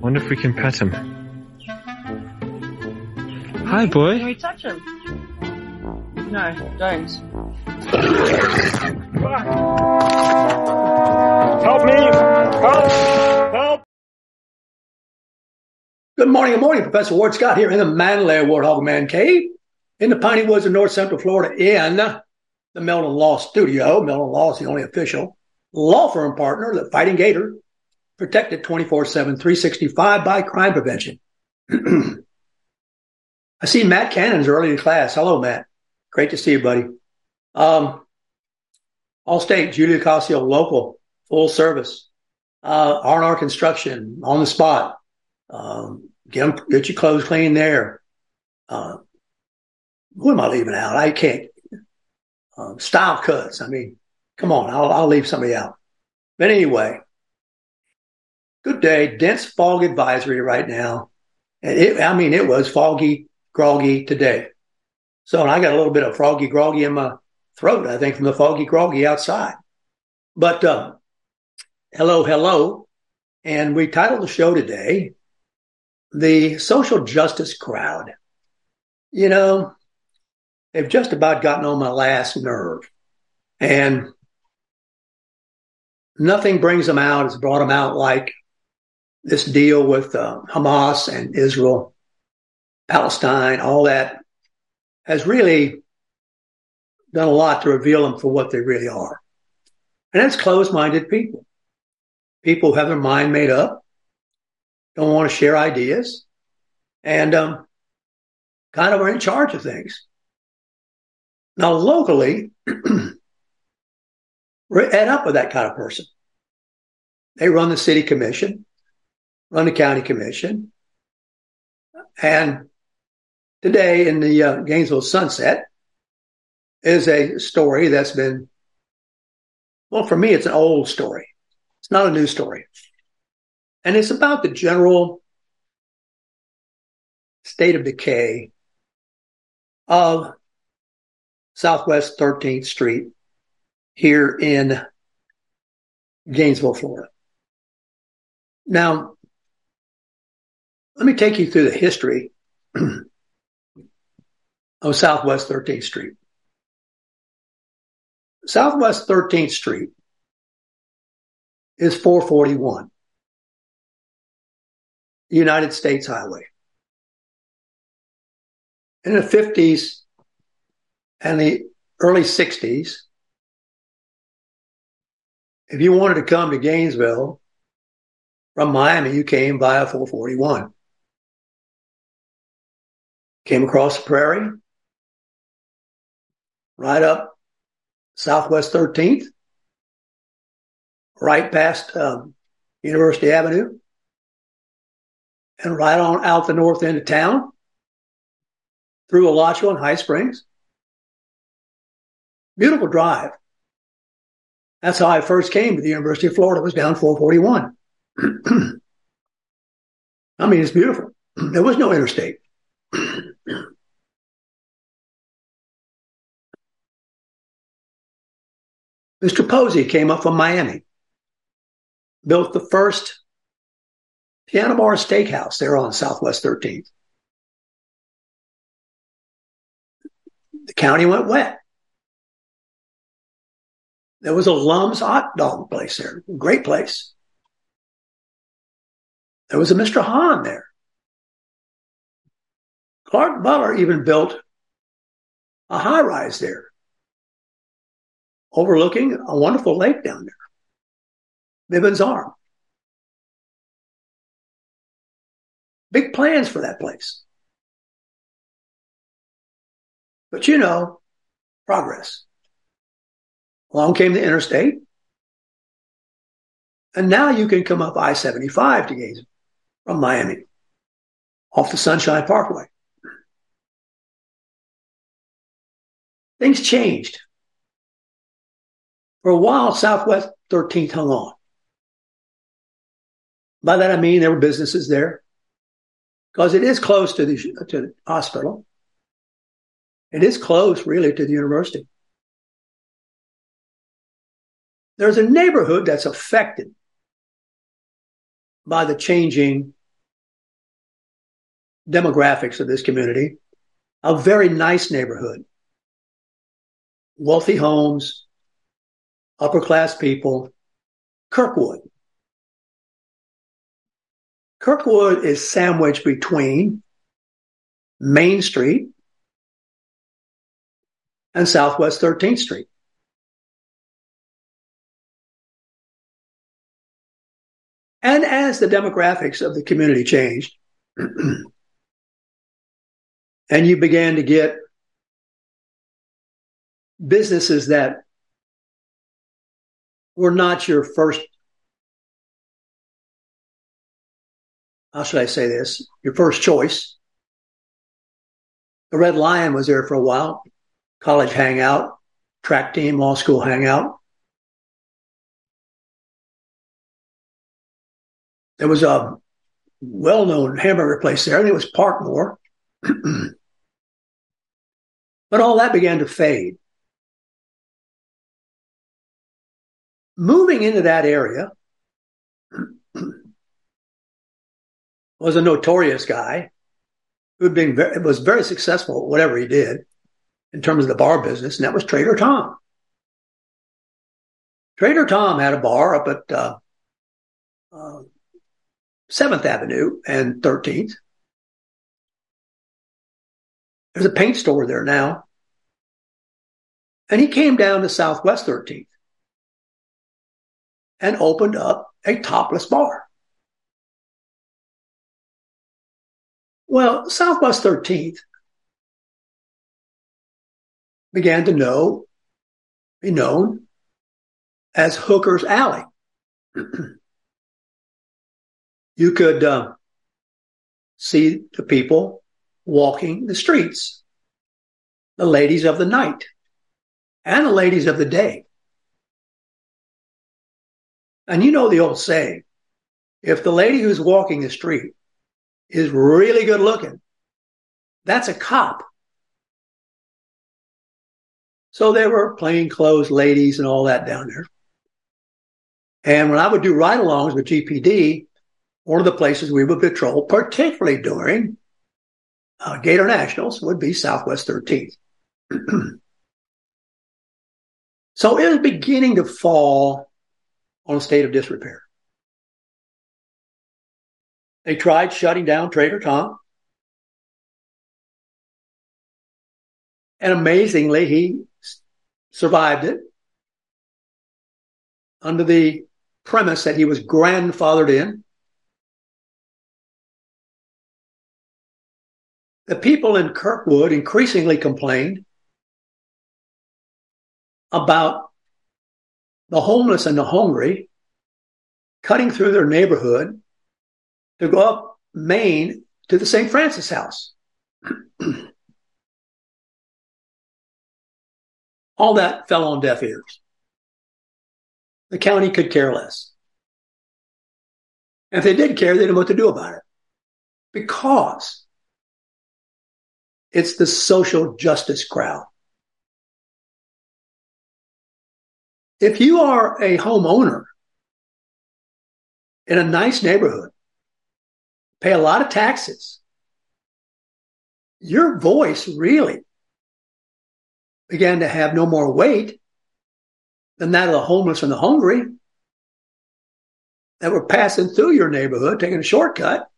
Wonder if we can pet him. Hi, boy. Can we touch him? No, don't. Help me! Help! Help! Good morning, good morning. Professor Ward Scott here in the Manly Warthog Man Cave in the Piney Woods of North Central Florida in the Meldon Law Studio. Meldon Law is the only official law firm partner that Fighting Gator protected 24 7, 365 by crime prevention. I see Matt Cannon's early in class. Hello, Matt. Great to see you, buddy. Um, all state, Julia Casio, local, full service, uh, R&R construction on the spot. Um, get 'em- get your clothes clean there. Uh, who am I leaving out? I can't. Um, style cuts. I mean, come on. I'll, I'll leave somebody out. But anyway, good day. Dense fog advisory right now. And it, I mean, it was foggy, groggy today. So I got a little bit of froggy, groggy in my throat, I think, from the foggy, groggy outside. But um, hello, hello. And we titled the show today, the social justice crowd. You know, they've just about gotten on my last nerve. And nothing brings them out, has brought them out like this deal with uh, Hamas and Israel, Palestine, all that has really done a lot to reveal them for what they really are. And that's closed minded people. People who have their mind made up, don't want to share ideas, and um, kind of are in charge of things. Now, locally, we're add up with that kind of person. They run the city commission, run the county commission, and today in the uh, Gainesville Sunset is a story that's been, well, for me, it's an old story. It's not a new story. And it's about the general state of decay of Southwest 13th Street here in Gainesville, Florida. Now, let me take you through the history of Southwest 13th Street. Southwest 13th Street is 441, United States Highway. In the 50s and the early 60s, if you wanted to come to Gainesville from Miami, you came via 441. Came across the prairie, right up Southwest 13th, right past um, University Avenue, and right on out the north end of town through Alachua and High Springs. Beautiful drive. That's how I first came to the University of Florida, was down 441. I mean, it's beautiful. There was no interstate. Mr. Posey came up from Miami, built the first piano bar steakhouse there on Southwest 13th. The county went wet. There was a Lum's hot dog place there, great place. There was a Mr. Hahn there. Clark Butler even built a high rise there, overlooking a wonderful lake down there, Bivens Arm. Big plans for that place. But you know, progress. Along came the interstate. And now you can come up I 75 to Gainesville. from Miami off the Sunshine Parkway. Things changed. For a while, Southwest 13th hung on. By that I mean there were businesses there because it is close to the, to the hospital. It is close, really, to the university. There's a neighborhood that's affected by the changing demographics of this community. A very nice neighborhood, wealthy homes, upper class people, Kirkwood. Kirkwood is sandwiched between Main Street and Southwest 13th Street. And as the demographics of the community changed, and you began to get businesses that were not your first, how should I say this, your first choice. The Red Lion was there for a while, college hangout, track team, law school hangout. There was a well-known hamburger place there, and it was Parkmore. but all that began to fade. Moving into that area was a notorious guy been very, was very successful at whatever he did in terms of the bar business, and that was Trader Tom. Trader Tom had a bar up at uh, uh, 7th Avenue and 13th. There's a paint store there now. And he came down to Southwest 13th and opened up a topless bar. Well, Southwest 13th began to know, be known as Hooker's Alley. you could uh, see the people walking the streets, the ladies of the night and the ladies of the day. And you know the old saying if the lady who's walking the street is really good looking, that's a cop. So there were plainclothes ladies and all that down there. And when I would do ride alongs with GPD, one of the places we would patrol, particularly during uh, Gator Nationals, would be Southwest 13th. so it was beginning to fall on a state of disrepair. They tried shutting down Trader Tom. And amazingly, he survived it under the premise that he was grandfathered in. The people in Kirkwood increasingly complained about the homeless and the hungry cutting through their neighborhood to go up Main to the St. Francis house. All that fell on deaf ears. The county could care less. And if they did care, they didn't know what to do about it. Because it's the social justice crowd. If you are a homeowner in a nice neighborhood, pay a lot of taxes, your voice really began to have no more weight than that of the homeless and the hungry that were passing through your neighborhood, taking a shortcut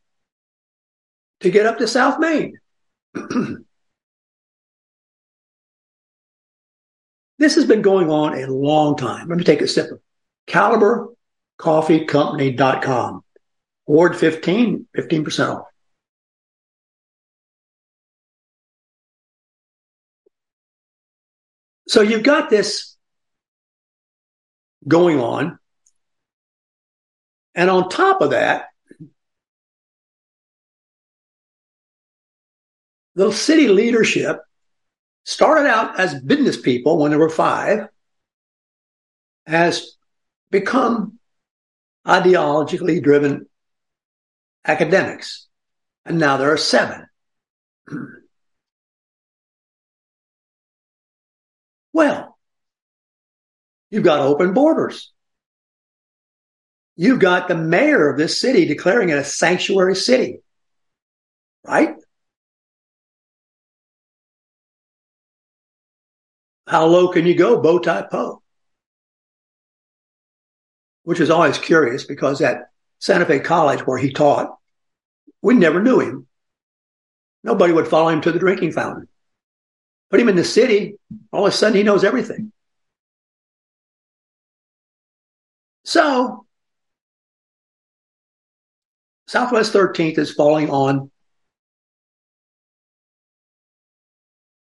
to get up to South Main. This has been going on a long time. Let me take a sip of calibercoffeecompany.com. Ward 15, 15% off. So you've got this going on. And on top of that, the city leadership started out as business people when there were five, has become ideologically driven academics. And now there are seven. well, you've got open borders. You've got the mayor of this city declaring it a sanctuary city, right? How low can you go, bow tie po? Which is always curious because at Santa Fe College, where he taught, we never knew him. Nobody would follow him to the drinking fountain. Put him in the city, all of a sudden he knows everything. So, Southwest 13th is falling on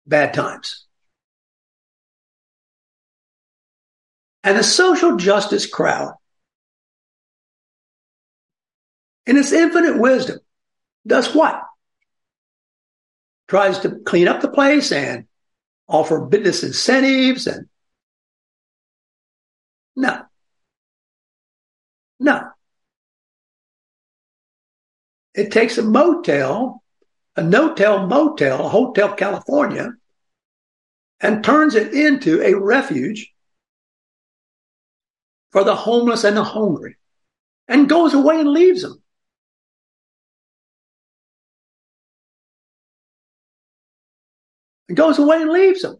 bad times. And the social justice crowd, in its infinite wisdom, does what? Tries to clean up the place and offer business incentives and no. No. It takes a motel, a no-tell motel, a Hotel California, and turns it into a refuge for the homeless and the hungry and goes away and leaves them. And goes away and leaves them.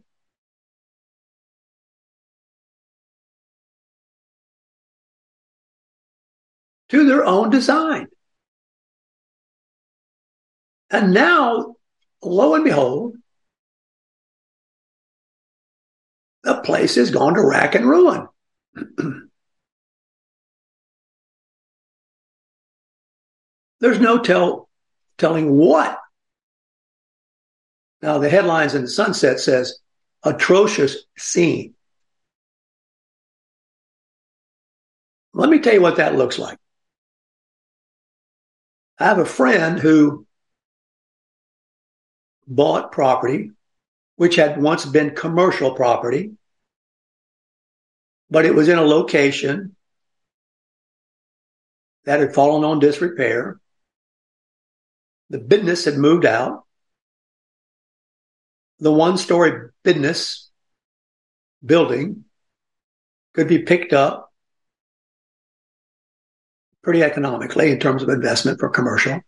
To their own design. And now, lo and behold, the place has gone to rack and ruin. There's no tell telling what. Now the headlines in the sunset says atrocious scene. Let me tell you what that looks like. I have a friend who bought property which had once been commercial property, but it was in a location that had fallen on disrepair. The business had moved out. The one story business building could be picked up pretty economically in terms of investment for commercial.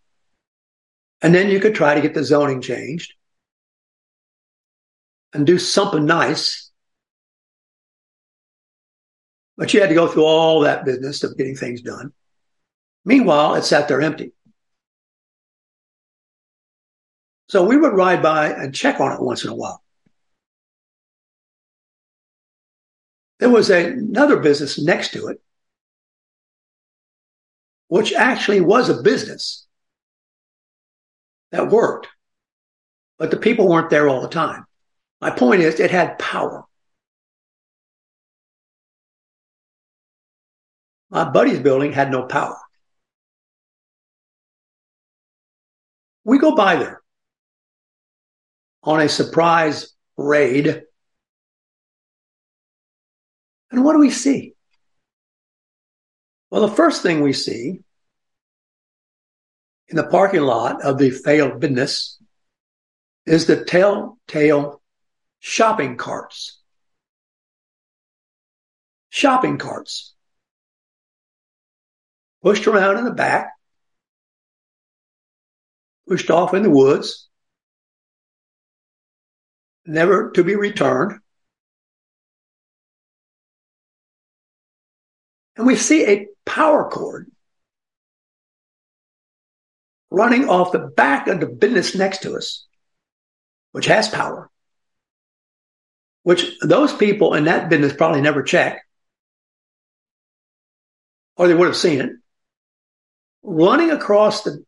And then you could try to get the zoning changed and do something nice. But you had to go through all that business of getting things done. Meanwhile, it sat there empty. So we would ride by and check on it once in a while. There was a, another business next to it, which actually was a business that worked, but the people weren't there all the time. My point is, it had power. My buddy's building had no power. We go by there on a surprise raid. And what do we see? Well, the first thing we see in the parking lot of the failed business is the telltale shopping carts. Shopping carts. Pushed around in the back, pushed off in the woods, never to be returned. And we see a power cord running off the back of the business next to us, which has power, which those people in that business probably never check, or they would have seen it, running across the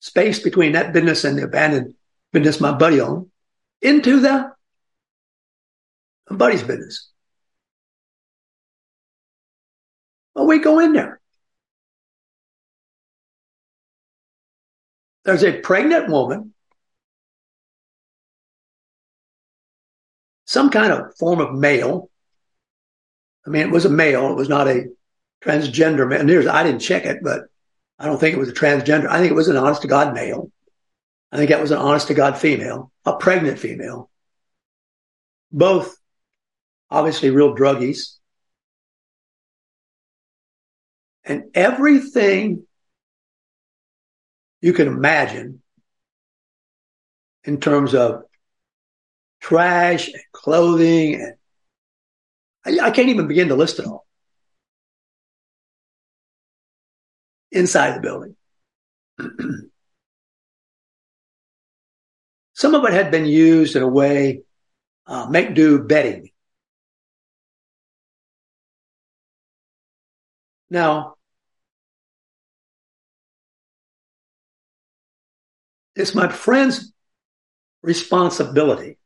space between that business and the abandoned business my buddy owned into the buddy's business. Well, we go in there. there's a pregnant woman, some kind of form of male. I mean, it was a male. It was not a transgender man. I didn't check it, but I don't think it was a transgender. I think it was an honest to God male. I think that was an honest to God female, a pregnant female. Both obviously real druggies. And everything you can imagine in terms of trash and clothing and I, I can't even begin to list it all. Inside the building. Some of it had been used in a way, uh, make do bedding. Now, it's my friend's responsibility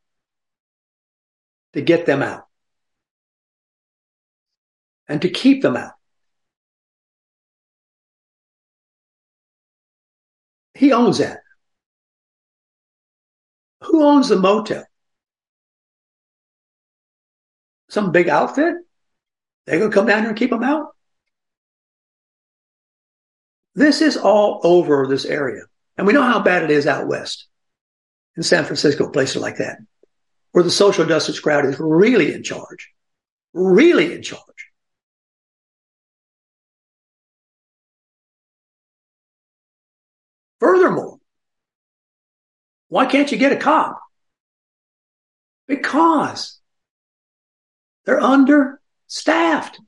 to get them out and to keep them out. He owns that. Who owns the motel? Some big outfit? They're going to come down here and keep them out? This is all over this area. And we know how bad it is out west in San Francisco, places like that, where the social justice crowd is really in charge, really in charge. Furthermore, why can't you get a cop? Because they're understaffed.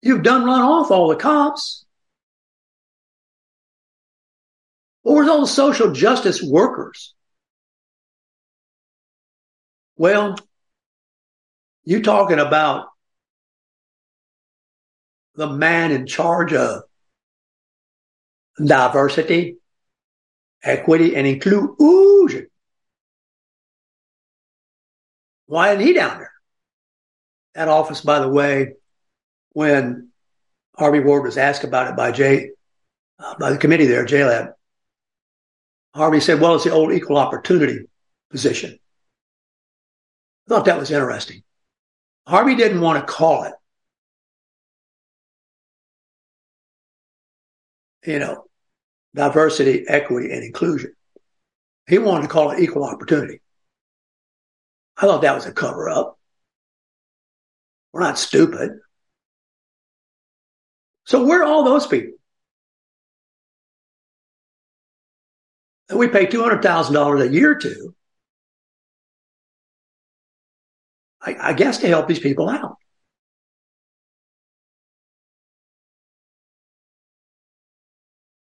You've done run off all the cops. Where's all the social justice workers? Well, you're talking about the man in charge of diversity, equity, and inclusion. Why isn't he down there? That office, by the way, when Harvey Ward was asked about it by Jay, uh, by the committee there, JLAB, Harvey said, well, it's the old equal opportunity position. I thought that was interesting. Harvey didn't want to call it, you know, diversity, equity, and inclusion. He wanted to call it equal opportunity. I thought that was a cover up. We're not stupid. So where are all those people? that we pay $200,000 a year to, I, I guess to help these people out.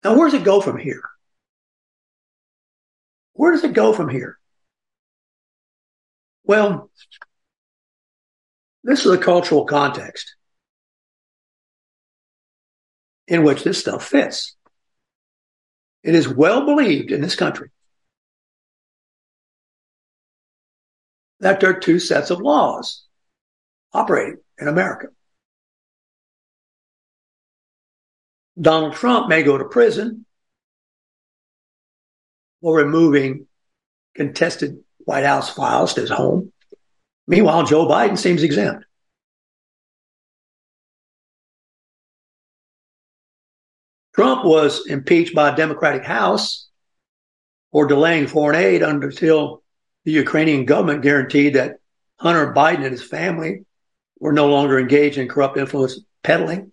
Now, where does it go from here? Where does it go from here? Well, this is a cultural context in which this stuff fits. It is well believed in this country that there are two sets of laws operating in America. Donald Trump may go to prison for removing contested White House files to his home. Meanwhile, Joe Biden seems exempt. Trump was impeached by a Democratic House for delaying foreign aid until the Ukrainian government guaranteed that Hunter Biden and his family were no longer engaged in corrupt influence peddling.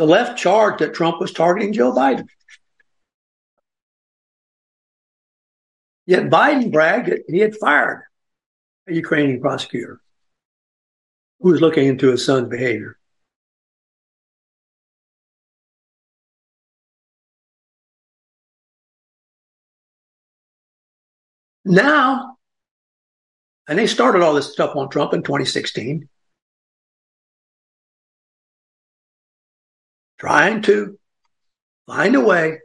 The left charged that Trump was targeting Joe Biden. Yet Biden bragged that he had fired a Ukrainian prosecutor who was looking into his son's behavior. Now, and they started all this stuff on Trump in 2016, trying to find a way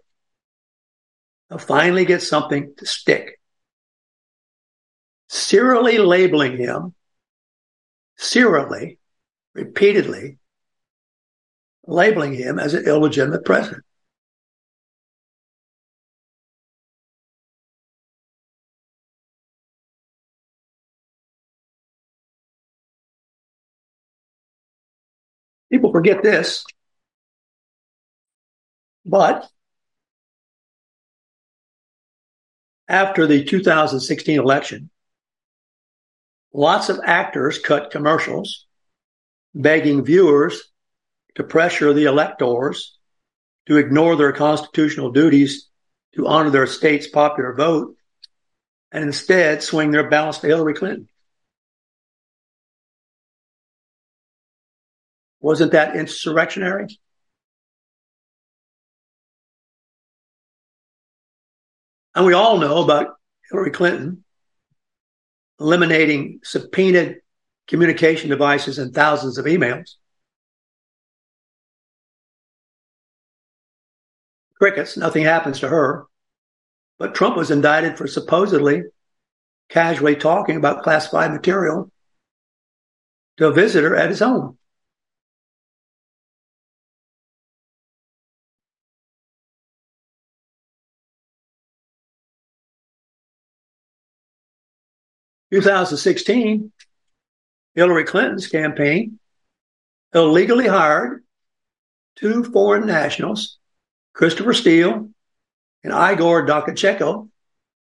to finally get something to stick. Serially labeling him, serially, repeatedly, labeling him as an illegitimate president. People forget this, but after the 2016 election, lots of actors cut commercials begging viewers to pressure the electors to ignore their constitutional duties to honor their state's popular vote and instead swing their balance to Hillary Clinton. Wasn't that insurrectionary? And we all know about Hillary Clinton eliminating subpoenaed communication devices and thousands of emails. Crickets, nothing happens to her. But Trump was indicted for supposedly casually talking about classified material to a visitor at his home. 2016, Hillary Clinton's campaign illegally hired two foreign nationals, Christopher Steele and Igor Dakovchenko,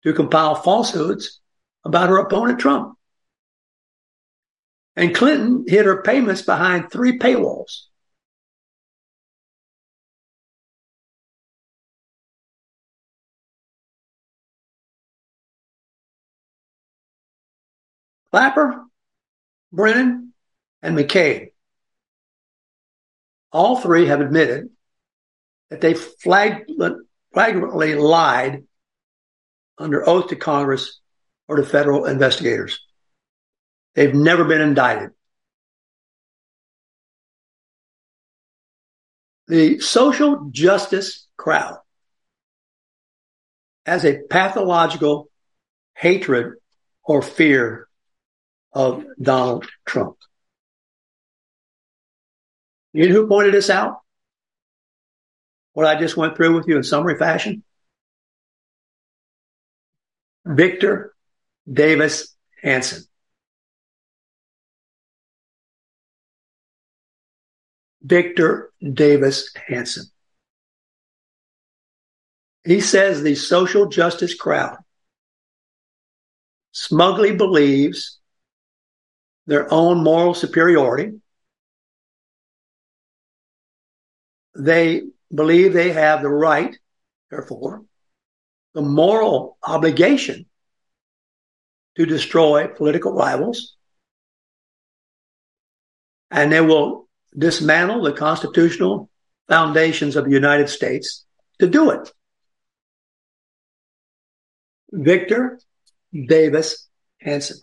to compile falsehoods about her opponent Trump. And Clinton hid her payments behind three paywalls. Clapper, Brennan, and McCabe. All three have admitted that they flagrantly lied under oath to Congress or to federal investigators. They've never been indicted. The social justice crowd has a pathological hatred or fear of Donald Trump. You know who pointed this out? What I just went through with you in summary fashion? Victor Davis Hanson. Victor Davis Hanson. He says the social justice crowd smugly believes their own moral superiority. They believe they have the right, therefore, the moral obligation to destroy political rivals. And they will dismantle the constitutional foundations of the United States to do it. Victor Davis Hanson.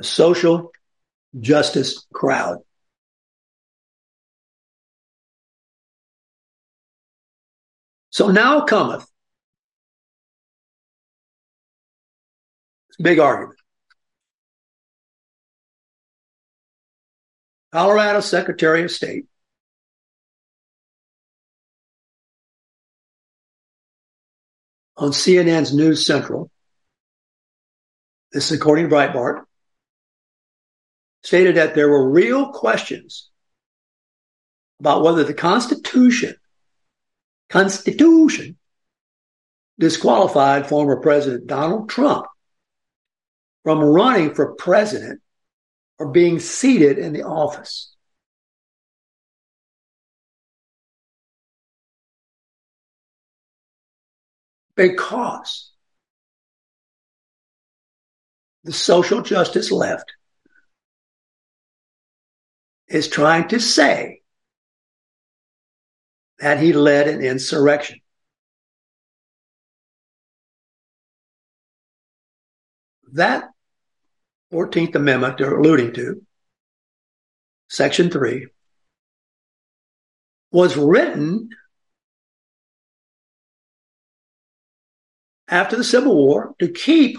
The social justice crowd. So now cometh big argument. Colorado Secretary of State on CNN's News Central. This is according to Breitbart stated that there were real questions about whether the Constitution, Constitution, disqualified former President Donald Trump from running for president or being seated in the office. Because the social justice left is trying to say that he led an insurrection. That 14th Amendment they're alluding to, Section 3, was written after the Civil War to keep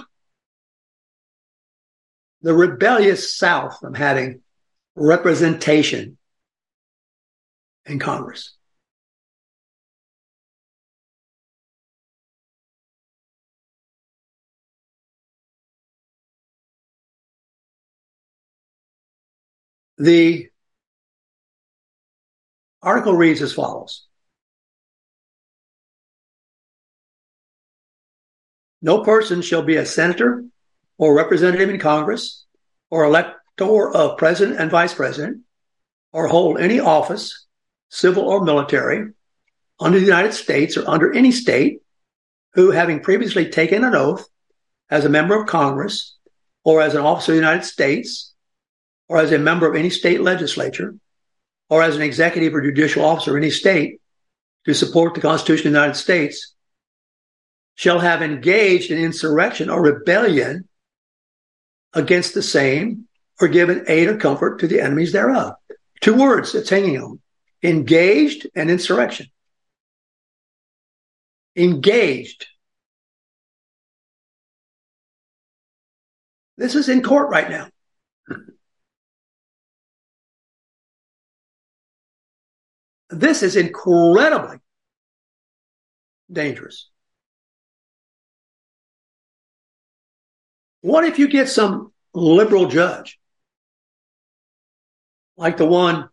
the rebellious South from having representation in Congress. The article reads as follows. No person shall be a senator or representative in Congress or elector of president and vice president or hold any office, civil or military, under the United States or under any state who, having previously taken an oath as a member of Congress or as an officer of the United States or as a member of any state legislature or as an executive or judicial officer of any state to support the Constitution of the United States shall have engaged in insurrection or rebellion against the same or given aid or comfort to the enemies thereof. Two words it's hanging on engaged and insurrection. Engaged. This is in court right now. This is incredibly dangerous. What if you get some liberal judge, like the one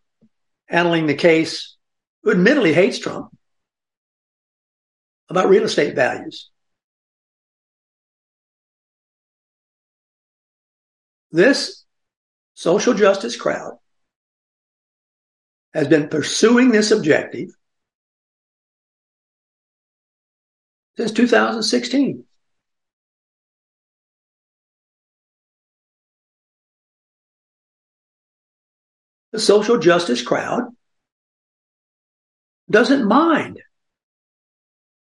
handling the case, who admittedly hates Trump about real estate values? This social justice crowd has been pursuing this objective since 2016. The social justice crowd doesn't mind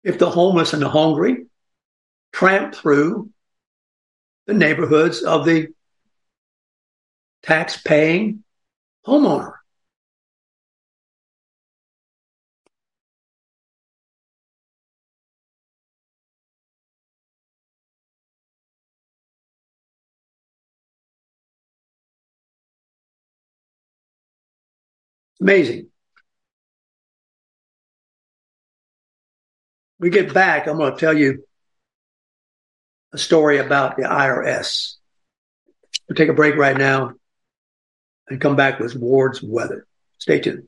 if the homeless and the hungry tramp through the neighborhoods of the tax paying homeowner. Amazing. We get back, I'm going to tell you a story about the IRS. We'll take a break right now and come back with Ward's weather. Stay tuned.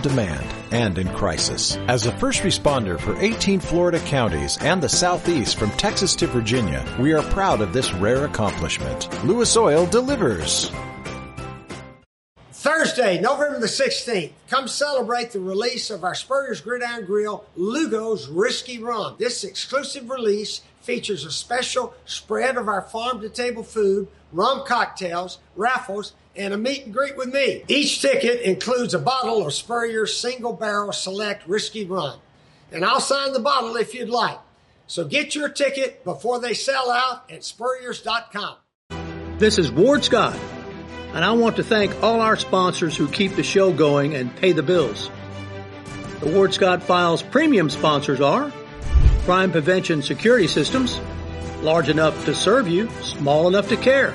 demand and in crisis. As a first responder for 18 Florida counties and the Southeast from Texas to Virginia, we are proud of this rare accomplishment. Lewis Oil delivers. Thursday, November the 16th, come celebrate the release of our Spurrier's Gridiron Grill Lugo's Risky Rum. This exclusive release features a special spread of our farm to table food, rum cocktails, raffles, and a meet and greet with me. Each ticket includes a bottle of Spurrier's Single Barrel Select Risky Rum, And I'll sign the bottle if you'd like. So get your ticket before they sell out at spurriers.com. This is Ward Scott, and I want to thank all our sponsors who keep the show going and pay the bills. The Ward Scott Files premium sponsors are Crime Prevention Security Systems, large enough to serve you, small enough to care.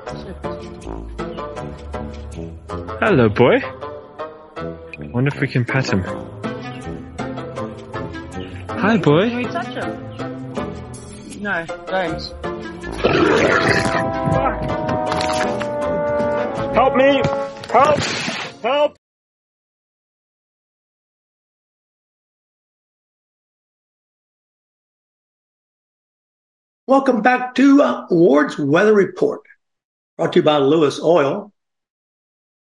Hello, boy. Wonder if we can pet him. Hi, boy. Can we touch him? No, don't. Help me! Help! Help! Welcome back to uh, Ward's Weather Report, brought to you by Lewis Oil,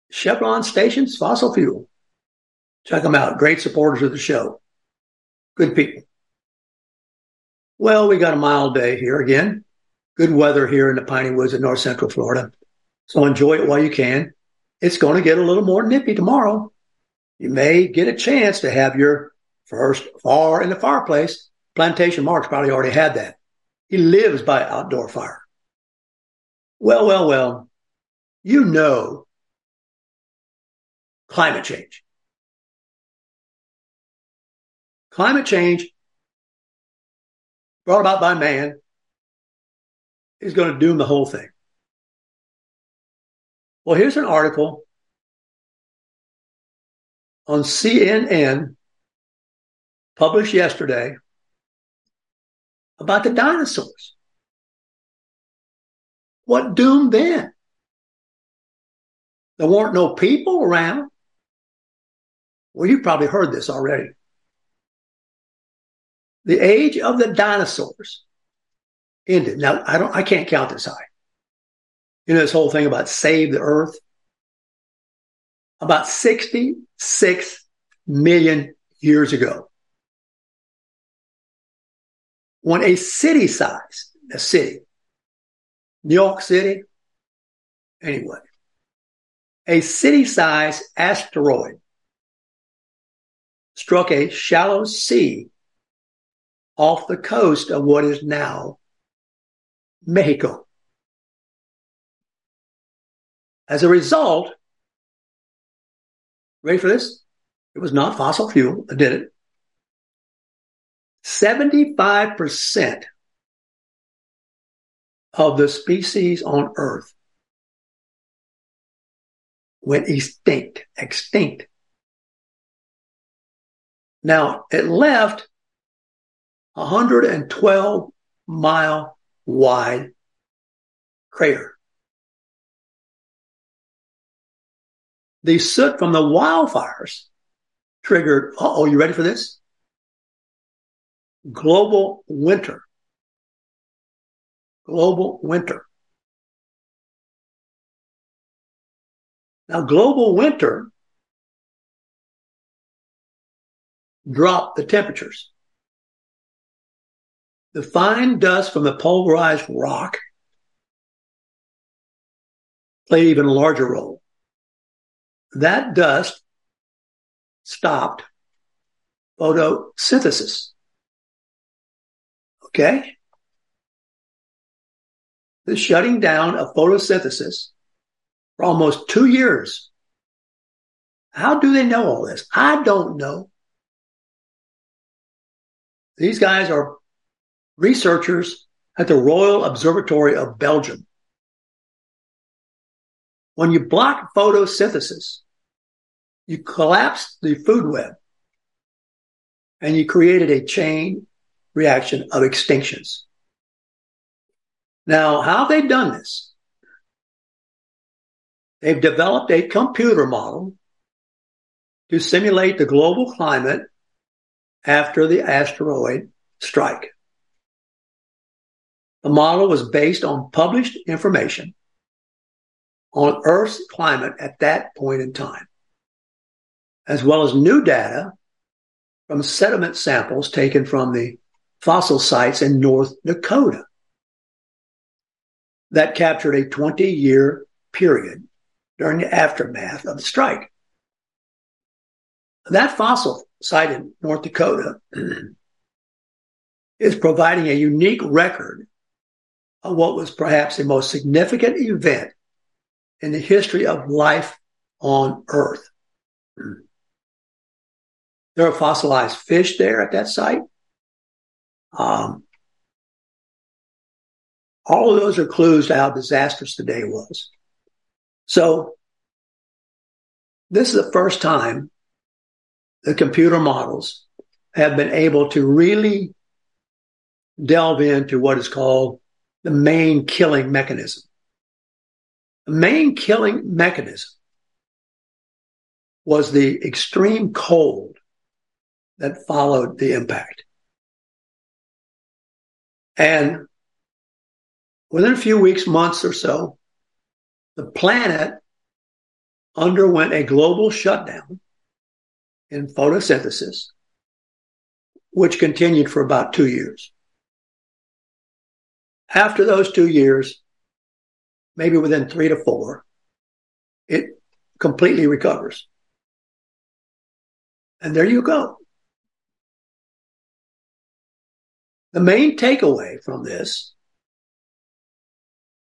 Chevron Stations, Fossil Fuel. Check them out. Great supporters of the show. Good people. Well, we got a mild day here again. Good weather here in the Piney Woods of North Central Florida. So enjoy it while you can. It's going to get a little more nippy tomorrow. You may get a chance to have your first fire in the fireplace. Plantation Mark's probably already had that. He lives by outdoor fire. Well, well, well, you know climate change. Climate change brought about by man is going to doom the whole thing. Well, here's an article on CNN published yesterday about the dinosaurs. What doom then? There weren't no people around. Well, you've probably heard this already. The age of the dinosaurs ended. Now, I don't, I can't count this high. You know, this whole thing about save the earth. About 66 million years ago. When a city size, a city, New York City, anyway, a city size asteroid struck a shallow sea off the coast of what is now Mexico. As a result, ready for this? It was not fossil fuel that did it. 75% of the species on Earth went extinct, extinct. Now, it left a 112 mile wide crater. The soot from the wildfires triggered, oh, you ready for this? Global winter. Global winter. Now, global winter dropped the temperatures. The fine dust from the pulverized rock played even a larger role. That dust stopped photosynthesis. Okay? The shutting down of photosynthesis for almost two years. How do they know all this? I don't know. These guys are researchers at the Royal Observatory of Belgium. When you block photosynthesis, you collapse the food web and you created a chain reaction of extinctions. Now, how have they done this? They've developed a computer model to simulate the global climate after the asteroid strike. The model was based on published information on Earth's climate at that point in time, as well as new data from sediment samples taken from the fossil sites in North Dakota that captured a 20 year period during the aftermath of the strike. That fossil site in North Dakota is providing a unique record of what was perhaps the most significant event in the history of life on Earth. There are fossilized fish there at that site. Um, all of those are clues to how disastrous the day was. So, this is the first time the computer models have been able to really delve into what is called the main killing mechanism. The main killing mechanism was the extreme cold that followed the impact. And within a few weeks, months or so, the planet underwent a global shutdown in photosynthesis, which continued for about two years. After those two years, maybe within three to four, it completely recovers. And there you go. The main takeaway from this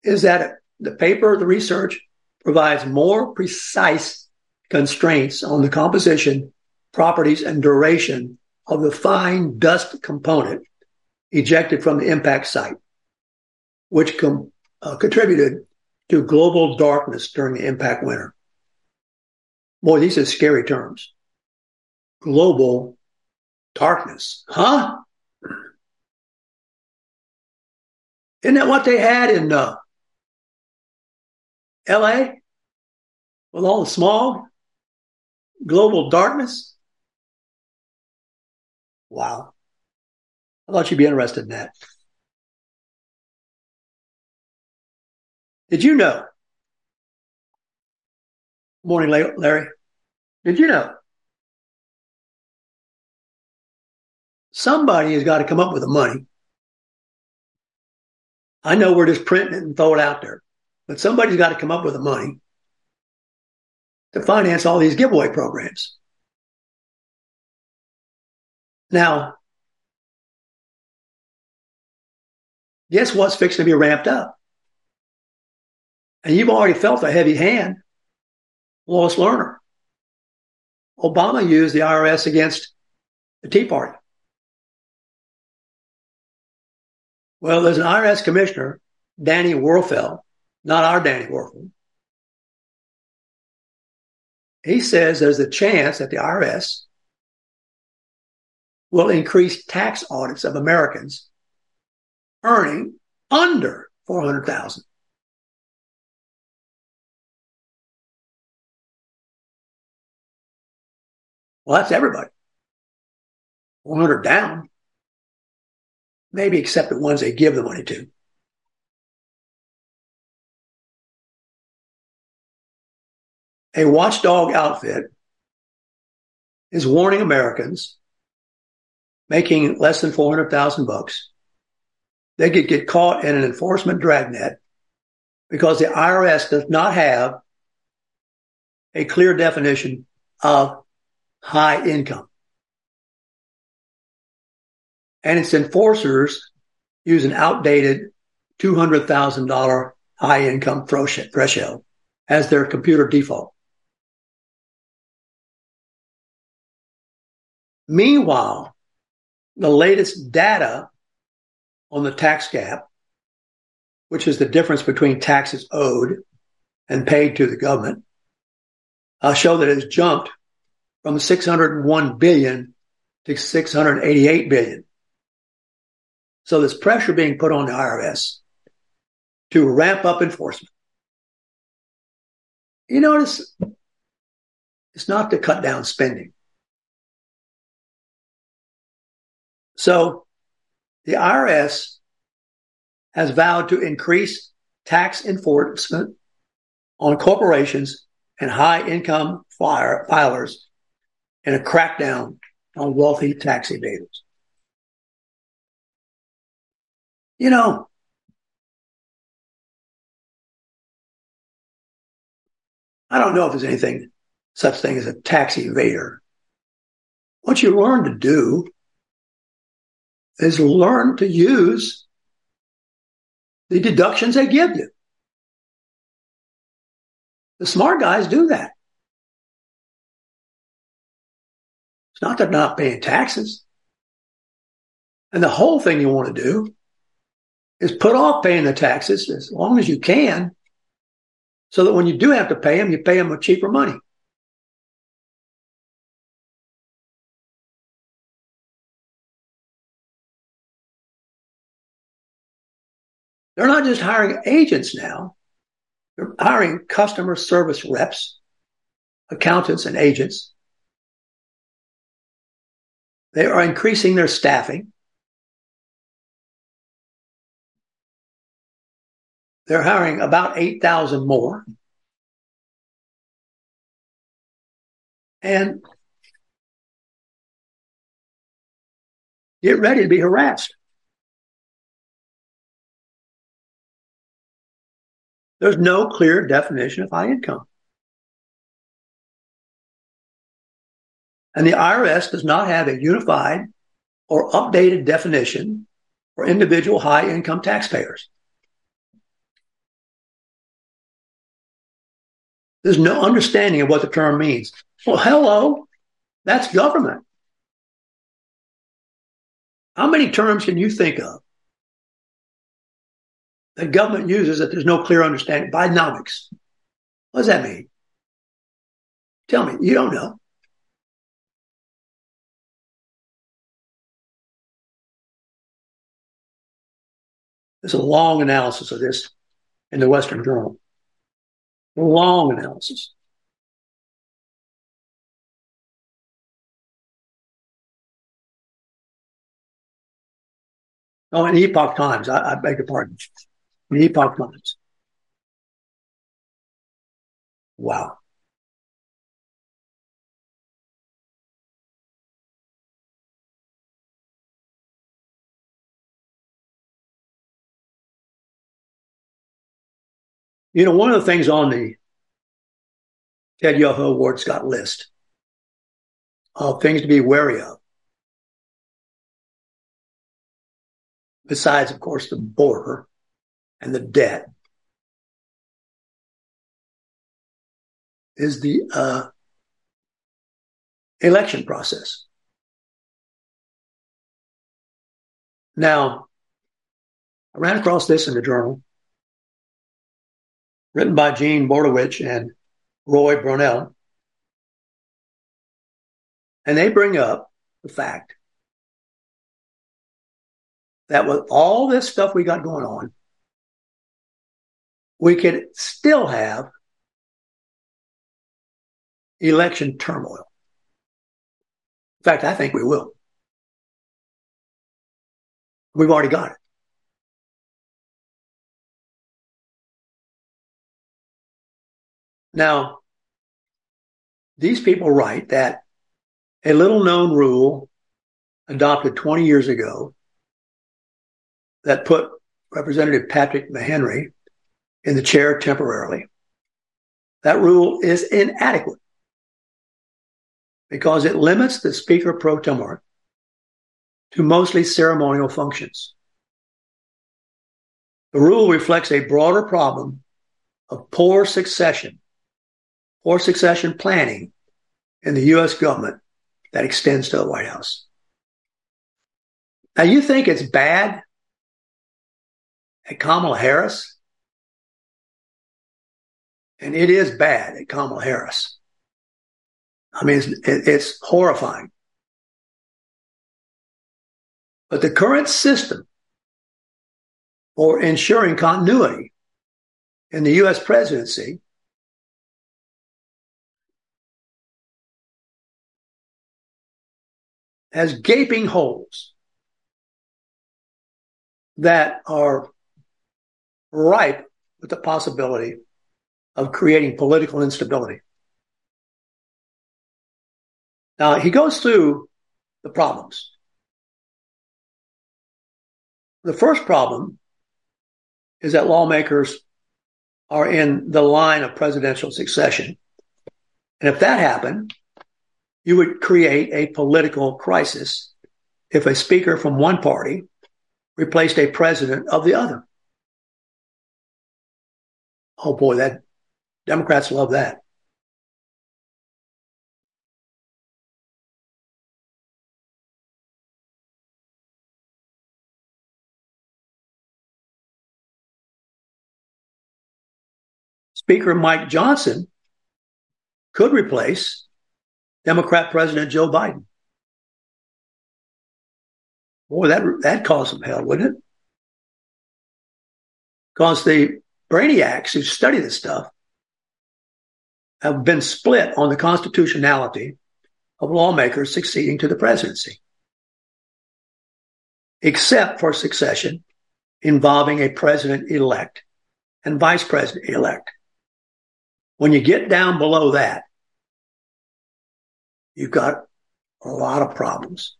is that the paper, the research provides more precise constraints on the composition, properties, and duration of the fine dust component ejected from the impact site, which com- uh, contributed to global darkness during the impact winter. Boy, these are scary terms. Global darkness. Huh? Isn't that what they had in uh, LA with all the smog? Global darkness? Wow. I thought you'd be interested in that. Did you know? Morning, Larry. Did you know? Somebody has got to come up with the money. I know we're just printing it and throw it out there, but somebody's got to come up with the money to finance all these giveaway programs. Now, guess what's fixing to be ramped up? And you've already felt a heavy hand, Lois Lerner. Obama used the IRS against the Tea Party. Well, there's an IRS commissioner, Danny Werfel, not our Danny Werfel. He says there's a chance that the IRS will increase tax audits of Americans earning under 400,000. Well, that's everybody. 100 down. Maybe except the ones they give the money to. A watchdog outfit is warning Americans making less than 400,000 bucks. They could get caught in an enforcement dragnet because the IRS does not have a clear definition of high income. And its enforcers use an outdated $200,000 high income threshold as their computer default. Meanwhile, the latest data on the tax gap, which is the difference between taxes owed and paid to the government, uh, show that it's jumped from 601 billion to 688 billion. So there's pressure being put on the IRS to ramp up enforcement. You notice it's not to cut down spending. So the IRS has vowed to increase tax enforcement on corporations and high income filers and a crackdown on wealthy tax evaders. You know, I don't know if there's anything such thing as a tax evader. What you learn to do is learn to use the deductions they give you. The smart guys do that. It's not they're not paying taxes. And the whole thing you want to do is put off paying the taxes as long as you can so that when you do have to pay them, you pay them with cheaper money. They're not just hiring agents now. They're hiring customer service reps, accountants and agents. They are increasing their staffing. They're hiring about 8,000 more. And get ready to be harassed. There's no clear definition of high income. And the IRS does not have a unified or updated definition for individual high income taxpayers. There's no understanding of what the term means. Well, hello, that's government. How many terms can you think of the government uses that there's no clear understanding. Bidenomics. What does that mean? Tell me. You don't know. There's a long analysis of this in the Western Journal. Long analysis. Oh, in Epoch Times. I, I beg your pardon. Epoch Wow. You know, one of the things on the Ted Yoho Ward Scott list of things to be wary of, besides, of course, the border, and the debt is the uh, election process. Now, I ran across this in the journal, written by Jean Bordewich and Roy Brownell. And they bring up the fact that with all this stuff we got going on, we could still have election turmoil. In fact, I think we will. We've already got it. Now, these people write that a little known rule adopted 20 years ago that put Representative Patrick McHenry in the chair temporarily. That rule is inadequate because it limits the Speaker pro tempore to mostly ceremonial functions. The rule reflects a broader problem of poor succession, poor succession planning in the U.S. government that extends to the White House. Now, you think it's bad that Kamala Harris and it is bad at Kamala Harris. I mean, it's, it's horrifying. But the current system for ensuring continuity in the U.S. presidency has gaping holes that are ripe with the possibility of creating political instability. Now, he goes through the problems. The first problem is that lawmakers are in the line of presidential succession. And if that happened, you would create a political crisis if a speaker from one party replaced a president of the other. Oh boy, that Democrats love that. Speaker Mike Johnson could replace Democrat President Joe Biden. Boy, that that caused some hell, wouldn't it? Because the brainiacs who study this stuff have been split on the constitutionality of lawmakers succeeding to the presidency, except for succession involving a president elect and vice president elect. When you get down below that, you've got a lot of problems.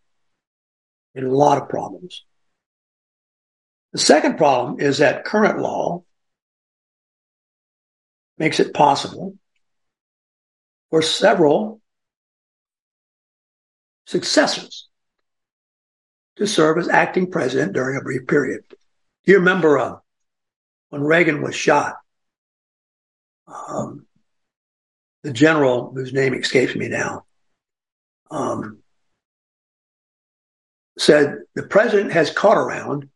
A lot of problems. The second problem is that current law makes it possible for several successors to serve as acting president during a brief period. Do you remember uh, when Reagan was shot? Um, the general, whose name escapes me now, um, said the president has caught around,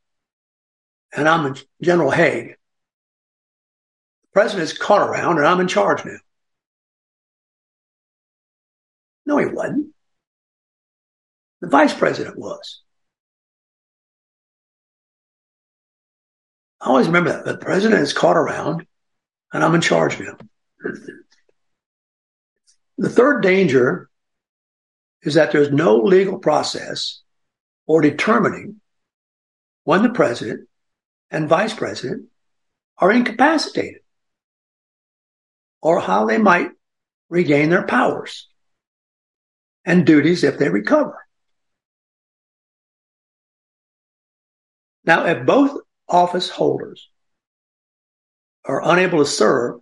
and I'm General Haig. The president has caught around, and I'm in charge now. No, he wasn't. The vice president was. I always remember that. The president is caught around, and I'm in charge now. The third danger is that there's no legal process or determining when the president and vice president are incapacitated or how they might regain their powers and duties if they recover. Now, if both office holders are unable to serve,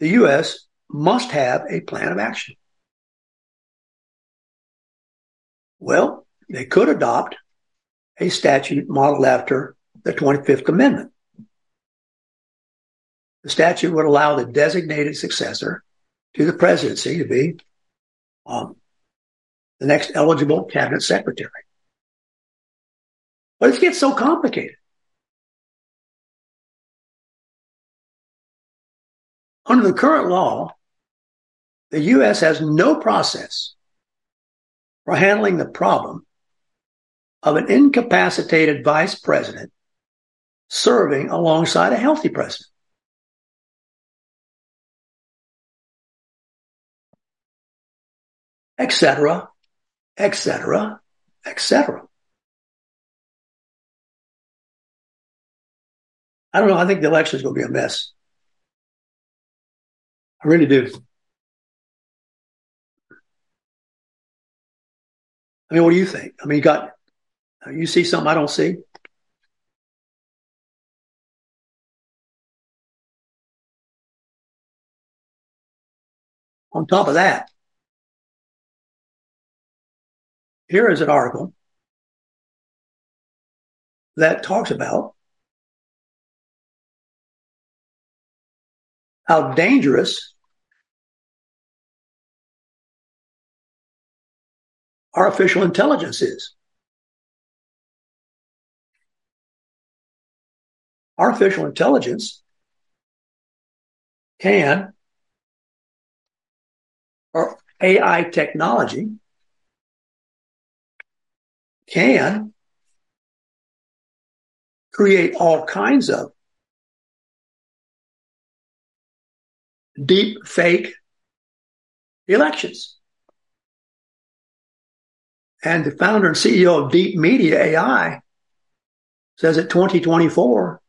the U.S must have a plan of action. Well, they could adopt a statute modeled after the 25th Amendment. The statute would allow the designated successor to the presidency to be um, the next eligible cabinet secretary. But it gets so complicated. Under the current law, the U.S. has no process for handling the problem of an incapacitated vice president serving alongside a healthy president. Etc., etc., etc. I don't know. I think the election is going to be a mess. I really do. I mean, what do you think? I mean, you got, you see something I don't see? On top of that, here is an article that talks about how dangerous artificial intelligence is. Artificial intelligence can, or AI technology can create all kinds of deep fake elections. And the founder and CEO of Deep Media AI says that 2024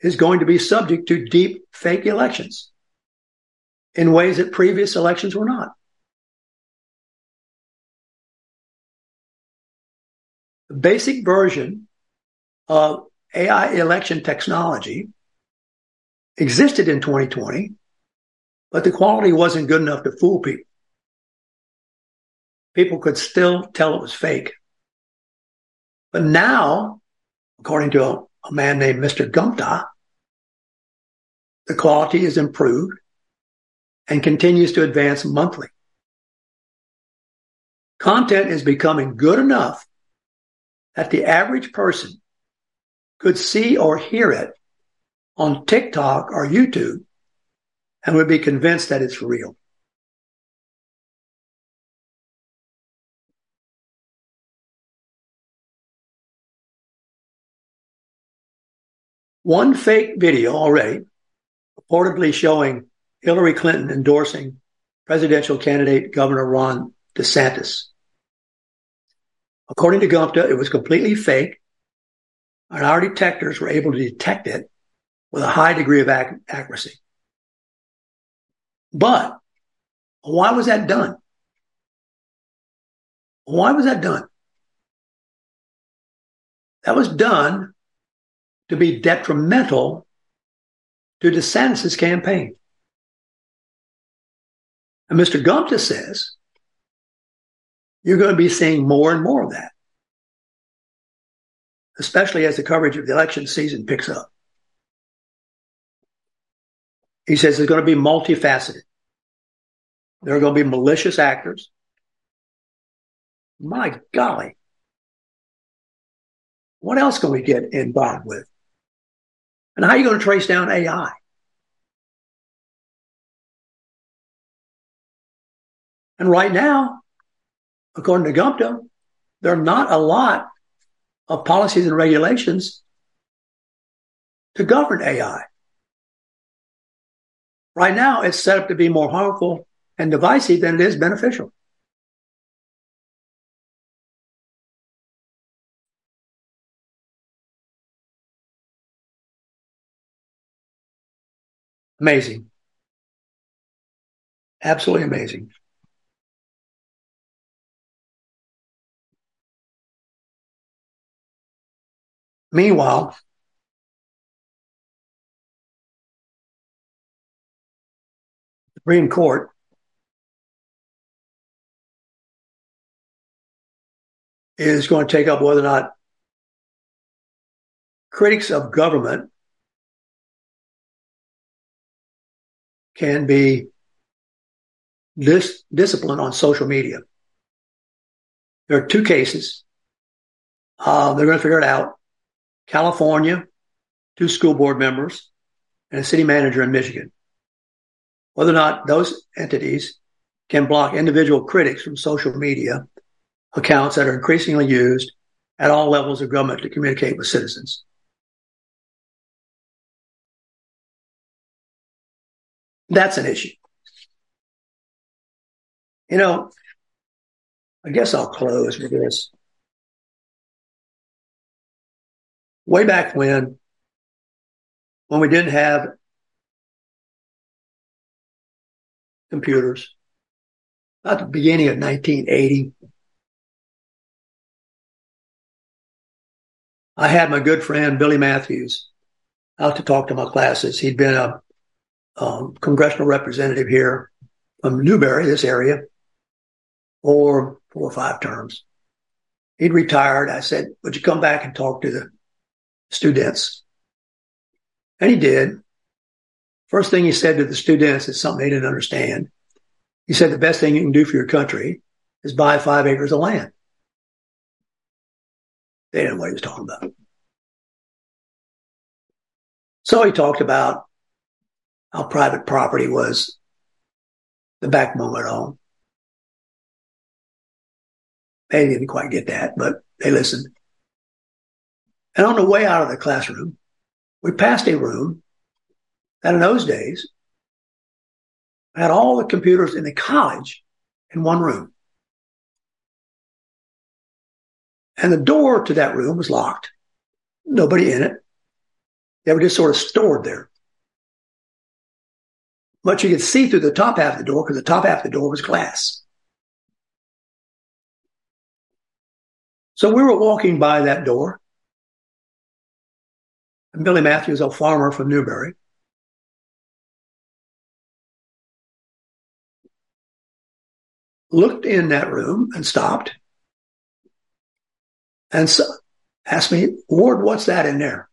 is going to be subject to deep fake elections in ways that previous elections were not. Basic version of AI election technology existed in 2020, but the quality wasn't good enough to fool people. People could still tell it was fake. But now, according to a, a man named Mr. Gupta, the quality is improved and continues to advance monthly. Content is becoming good enough that the average person could see or hear it on TikTok or YouTube and would be convinced that it's real. One fake video already reportedly showing Hillary Clinton endorsing presidential candidate Governor Ron DeSantis. According to Gupta, it was completely fake, and our detectors were able to detect it with a high degree of ac- accuracy. But why was that done? Why was that done? That was done to be detrimental to DeSantis' campaign. And Mr. Gupta says you're going to be seeing more and more of that, especially as the coverage of the election season picks up. He says it's going to be multifaceted. There are going to be malicious actors. My golly. What else can we get involved with? And how are you going to trace down AI? And right now, according to Gupta, there are not a lot of policies and regulations to govern AI. Right now, it's set up to be more harmful and divisive than it is beneficial. Amazing. Absolutely amazing. Meanwhile, the Supreme Court is going to take up whether or not critics of government can be dis- disciplined on social media. There are two cases. Uh, they're going to figure it out. California, two school board members, and a city manager in Michigan. Whether or not those entities can block individual critics from social media accounts that are increasingly used at all levels of government to communicate with citizens. That's an issue. You know, I guess I'll close with this. Way back when, when we didn't have computers, at the beginning of 1980, I had my good friend Billy Matthews out to talk to my classes. He'd been a um, congressional representative here from Newberry, this area, for four or five terms. He'd retired. I said, Would you come back and talk to the students. And he did. First thing he said to the students is something they didn't understand. He said, the best thing you can do for your country is buy five acres of land. They didn't know what he was talking about. So he talked about how private property was the backbone of it all. They didn't quite get that, but they listened. And on the way out of the classroom, we passed a room that in those days had all the computers in the college in one room. And the door to that room was locked. Nobody in it. They were just sort of stored there. But you could see through the top half of the door because the top half of the door was glass. So we were walking by that door. Billy Matthews, a farmer from Newberry, looked in that room and stopped and so asked me, Ward, what's that in there?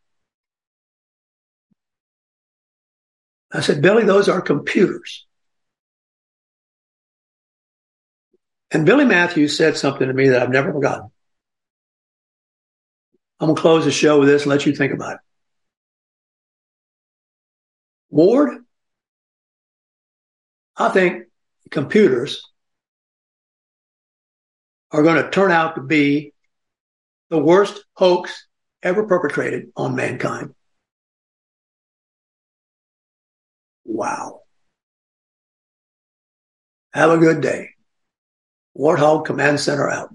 I said, Billy, those are computers. And Billy Matthews said something to me that I've never forgotten. I'm going to close the show with this and let you think about it. Ward, I think computers are going to turn out to be the worst hoax ever perpetrated on mankind. Wow. Have a good day. Warthog Command Center out.